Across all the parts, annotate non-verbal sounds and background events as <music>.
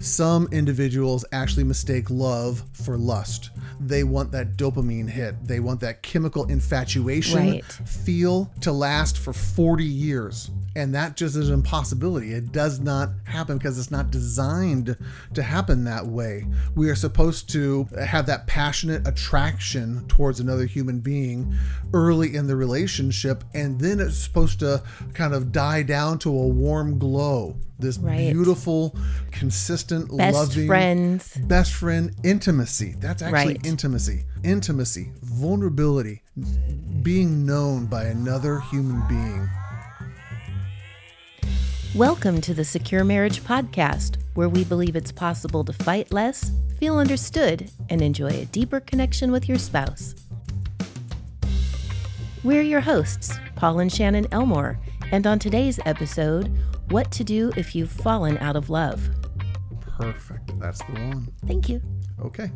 Some individuals actually mistake love for lust. They want that dopamine hit. They want that chemical infatuation Right. feel to last for 40 years. And that just is an impossibility. It does not happen because it's not designed to happen that way. We are supposed to have that passionate attraction towards another human being early in the relationship, and then it's supposed to kind of die down to a warm glow. This Right. beautiful, consistent, Best loving friends. best friend intimacy that's actually Right. intimacy intimacy vulnerability being known by another human being Welcome to the Secure Marriage Podcast, where we believe it's possible to fight less, feel understood, and enjoy a deeper connection with your spouse. We're your hosts, Paul and Shannon Elmore, and on today's episode, what to do if you've fallen out of love. perfect that's the one Thank you. okay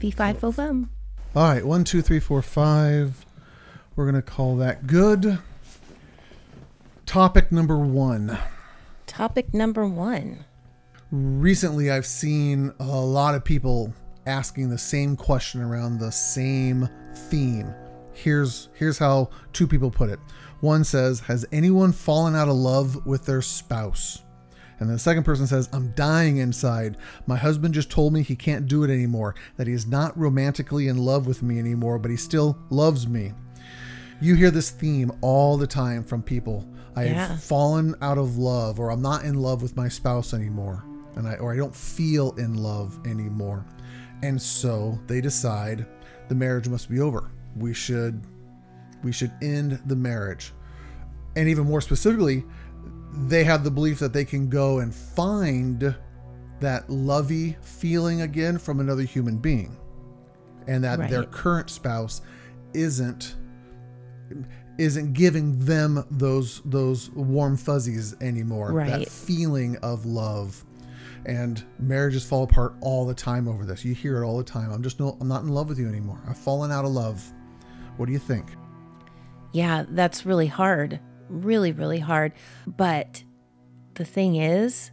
V5 FOVM. all right one two three four five we're gonna call that good topic number one Topic number one. recently I've seen a lot of people asking the same question around the same theme. Here's here's how two people put it. One says, "Has anyone fallen out of love with their spouse?" And the second person says, "I'm dying inside. My husband just told me he can't do it anymore, that he is not romantically in love with me anymore, but he still loves me." You hear this theme all the time from people. I Yeah. have fallen out of love, or I'm not in love with my spouse anymore, and I or I don't feel in love anymore, and so they decide the marriage must be over. We should we should end the marriage, and even more specifically, they have the belief that they can go and find that lovey feeling again from another human being, and that their current spouse isn't isn't giving them those those warm fuzzies anymore. That feeling of love. And marriages fall apart all the time over this. You hear it all the time. I'm just no i'm not in love with you anymore. I've fallen out of love. What do you think? Yeah, that's really hard. Really, really hard. But the thing is,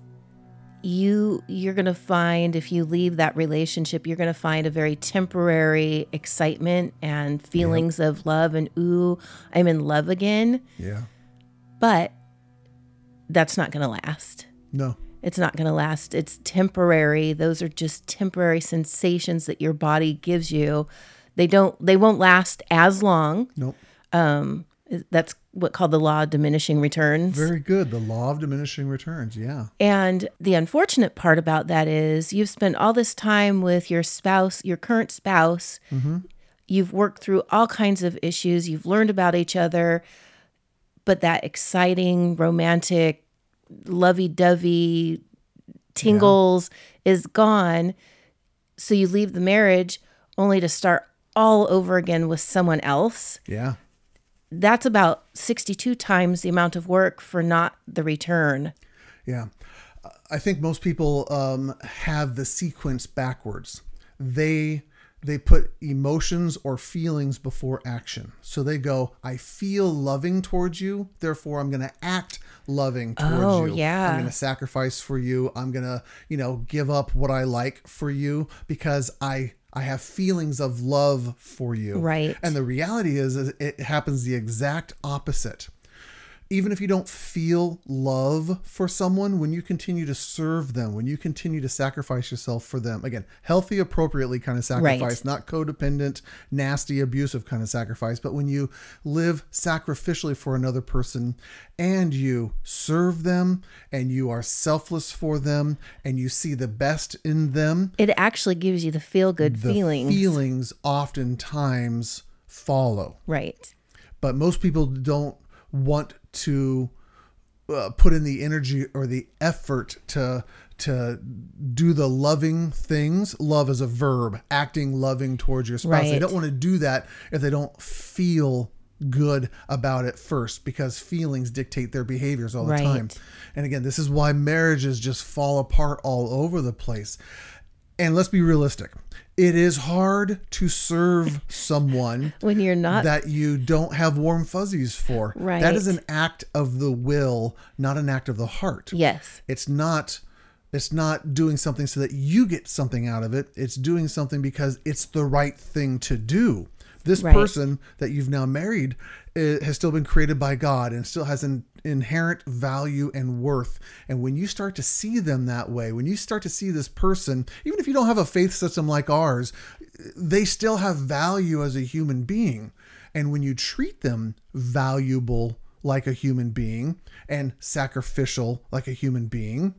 you you're going to find if you leave that relationship, you're going to find a very temporary excitement and feelings of love and ooh, I'm in love again, yeah but that's not going to last. no It's not going to last. It's temporary. Those are just temporary sensations that your body gives you. They don't they won't last as long. nope um, That's what called the law of diminishing returns. very good the law of diminishing returns yeah And the unfortunate part about that is you've spent all this time with your spouse, your current spouse. Mm-hmm. You've worked through all kinds of issues. You've learned about each other. But that exciting, romantic, lovey dovey tingles is gone. So you leave the marriage only to start all over again with someone else yeah that's about 62 times the amount of work for not the return. Yeah. I think most people um, have the sequence backwards. They they put emotions or feelings before action. So they go, I feel loving towards you, therefore I'm going to act loving towards Oh, you. yeah. I'm going to sacrifice for you. I'm going to, you know, give up what I like for you because I I have feelings of love for you. Right. And the reality is, is it happens the exact opposite even if you don't feel love for someone, when you continue to serve them, when you continue to sacrifice yourself for them, again, healthy, appropriately kind of sacrifice, not codependent, nasty, abusive kind of sacrifice, but when you live sacrificially for another person and you serve them and you are selfless for them and you see the best in them, It actually gives you the feel good feelings. feelings oftentimes follow right. but most people don't want to uh, put in the energy or the effort to to do the loving things. Love is a verb. Acting loving towards your spouse. They don't want to do that if they don't feel good about it first because feelings dictate their behaviors all the Right. time. And again this is why marriages just fall apart all over the place. And let's be realistic it is hard to serve someone <laughs> When you're not that you don't have warm fuzzies for. Right. That is an act of the will, not an act of the heart. Yes. It's not It's not doing something so that you get something out of it. It's doing something because it's the right thing to do. This Right. person that you've now married eh, has still been created by God and still has an inherent value and worth. And when you start to see them that way, when you start to see this person, even if you don't have a faith system like ours, they still have value as a human being. And when you treat them valuable like a human being and sacrificial like a human being,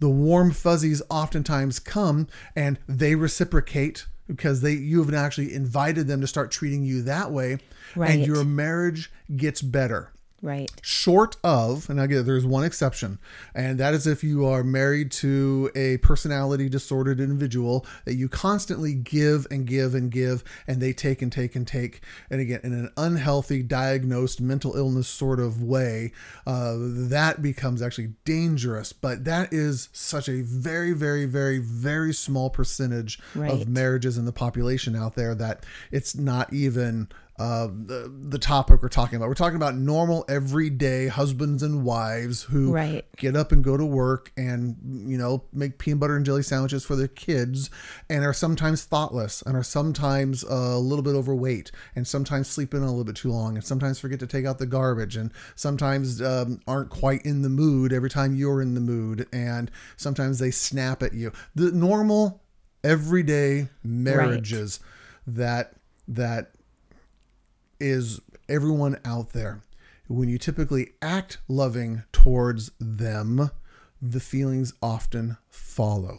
the warm fuzzies oftentimes come and they reciprocate because they you have actually invited them to start treating you that way Right. and your marriage gets better Right. short of, and again, there's one exception, and that is if you are married to a personality disordered individual that you constantly give and give and give, and they take and take and take, and again, in an unhealthy, diagnosed mental illness sort of way, uh, that becomes actually dangerous. But that is such a very, very, very, very small percentage Right. of marriages in the population out there that it's not even uh, the, the topic we're talking about. We're talking about normal, everyday husbands and wives who Right. get up and go to work and, you know, make peanut butter and jelly sandwiches for their kids and are sometimes thoughtless and are sometimes a little bit overweight and sometimes sleep in a little bit too long and sometimes forget to take out the garbage and sometimes um, aren't quite in the mood every time you're in the mood and sometimes they snap at you. The normal, everyday marriages that that is everyone out there. When you typically act loving towards them, the feelings often follow.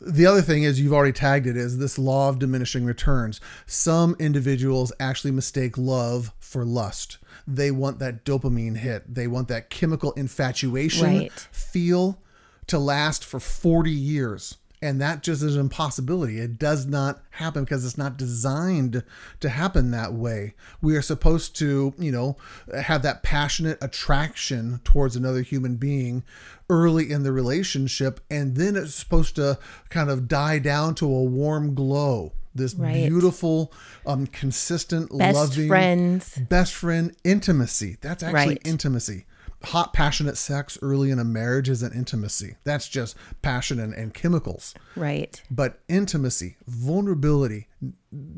The other thing is you've already tagged it is this law of diminishing returns. Some individuals actually mistake love for lust. They want that dopamine hit. They want that chemical infatuation Right. feel to last for 40 years. And that just is an impossibility. It does not happen because it's not designed to happen that way. We are supposed to, you know, have that passionate attraction towards another human being early in the relationship. And then it's supposed to kind of die down to a warm glow. This Right. beautiful, um, consistent, Best loving, friends. best friend intimacy. That's actually Right. intimacy. Hot, passionate sex early in a marriage isn't intimacy. That's just passion and, and chemicals. Right. But intimacy, vulnerability,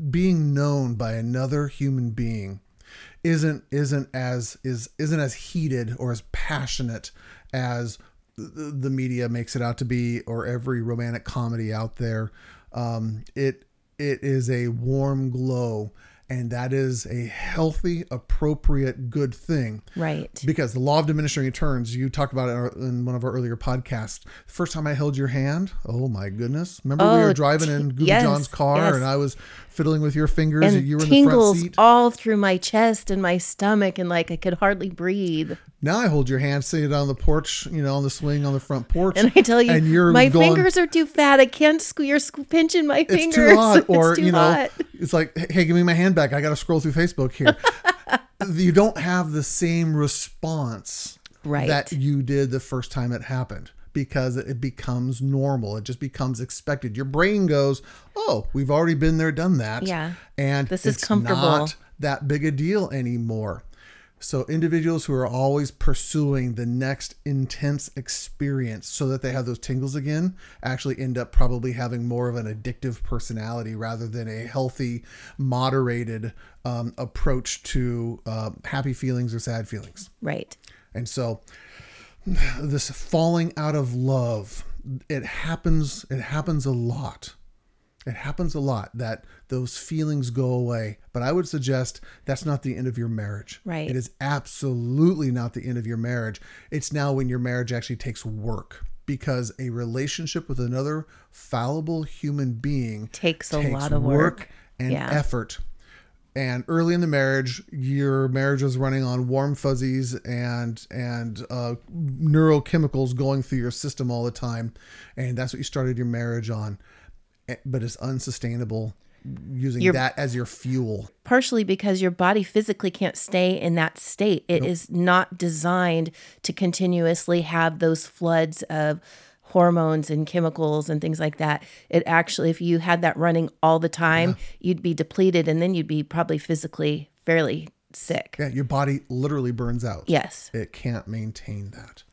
being known by another human being isn't isn't as is isn't as heated or as passionate as the, the media makes it out to be or every romantic comedy out there. Um, it it is a warm glow and that is a healthy, appropriate, good thing. Right. Because the law of diminishing returns, you talked about it in one of our earlier podcasts. The first time I held your hand, oh my goodness! Remember we Oh, were driving in Google yes, John's car, yes. and I was fiddling with your fingers, and, And you were in the front seat. all through my chest and my stomach, and like I could hardly breathe. Now I hold your hand, sitting on the porch, you know, on the swing on the front porch, And I tell you, and you're my going, fingers are too fat. I can't squeeze. You're sque- pinching my It's fingers. too hot, <laughs> or too you know, hot. it's like, hey, give me my hand back. I got to scroll through Facebook here. <laughs> you don't have the same response Right. that you did the first time it happened because it becomes normal. It just becomes expected. Your brain goes, "Oh, we've already been there, done that." Yeah. and This is it's comfortable. Not that big a deal anymore. So individuals who are always pursuing the next intense experience so that they have those tingles again actually end up probably having more of an addictive personality rather than a healthy, moderated um, approach to uh, happy feelings or sad feelings. Right. And so this falling out of love, it happens it happens a lot. It happens a lot that those feelings go away. But I would suggest that's not the end of your marriage. Right. It is absolutely not the end of your marriage. It's now when your marriage actually takes work because a relationship with another fallible human being Takes a lot of work. and Yeah. effort. And early in the marriage, your marriage was running on warm fuzzies and and uh, neurochemicals going through your system all the time, and that's what you started your marriage on. Eh, But it's unsustainable using You're- that as your fuel. partially because your body physically can't stay in that state. It is not designed to continuously have those floods of hormones and chemicals and things like that. It actually, if you had that running all the time, you'd be depleted and then you'd be probably physically fairly sick. Yeah, your body literally burns out. Yes. It can't maintain that.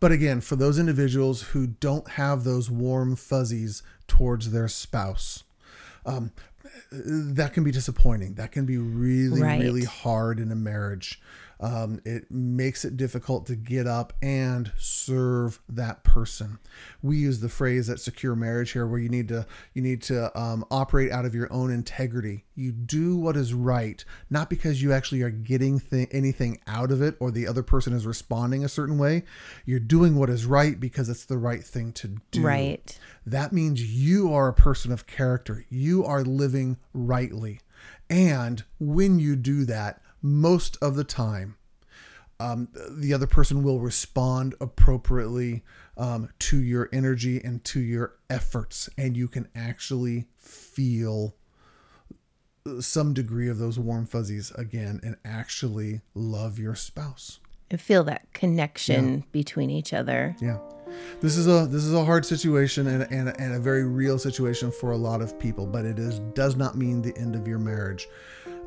But again, for those individuals who don't have those warm fuzzies towards their spouse, um, that can be disappointing. That can be really, Right. really hard in a marriage. Um, it makes it difficult to get up and serve that person. We use the phrase at secure marriage here, where you need to you need to um, operate out of your own integrity. You do what is right, not because you actually are getting th- anything out of it or the other person is responding a certain way. You're doing what is right because it's the right thing to do Right. that means you are a person of character. You are living rightly. And when you do that, most of the time, um, the other person will respond appropriately um, to your energy and to your efforts. And you can actually feel some degree of those warm fuzzies again and actually love your spouse. And feel that connection between each other. Yeah. This is a this is a hard situation and, and, and a very real situation for a lot of people, but it is does not mean the end of your marriage.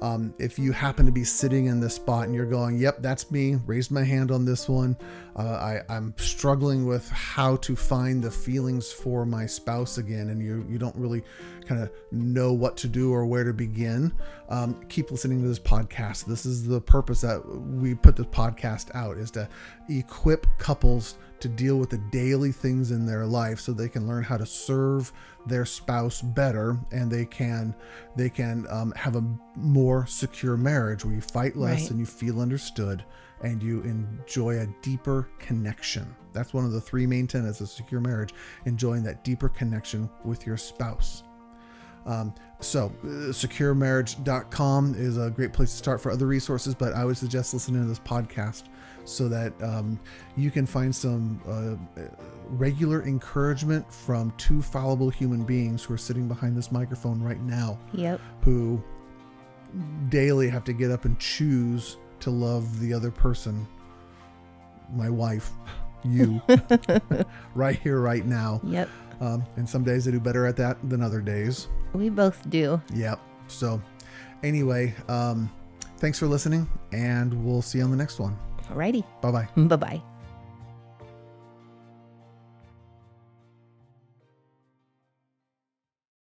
Um, if you happen to be sitting in this spot and you're going, "Yep, that's me," raised my hand on this one. Uh, I, I'm struggling with how to find the feelings for my spouse again, and you you don't really kind of know what to do or where to begin. Um, keep listening to this podcast. This is the purpose that we put this podcast out is to equip couples to deal with the daily things in their life so they can learn how to serve their spouse better and they can they can um, have a more secure marriage where you fight less Right. and you feel understood and you enjoy a deeper connection that's one of the three main tenets of secure marriage enjoying that deeper connection with your spouse um, so, uh, securemarriage.com is a great place to start for other resources, but I would suggest listening to this podcast so that um, you can find some uh, uh, regular encouragement from two fallible human beings who are sitting behind this microphone right now, Yep. who daily have to get up and choose to love the other person, my wife, you, <laughs> right here, right now. Yep. Um, and some days they do better at that than other days. We both do. Yep. So, anyway, um, thanks for listening, and we'll see you on the next one. Alrighty. Bye bye. Bye bye.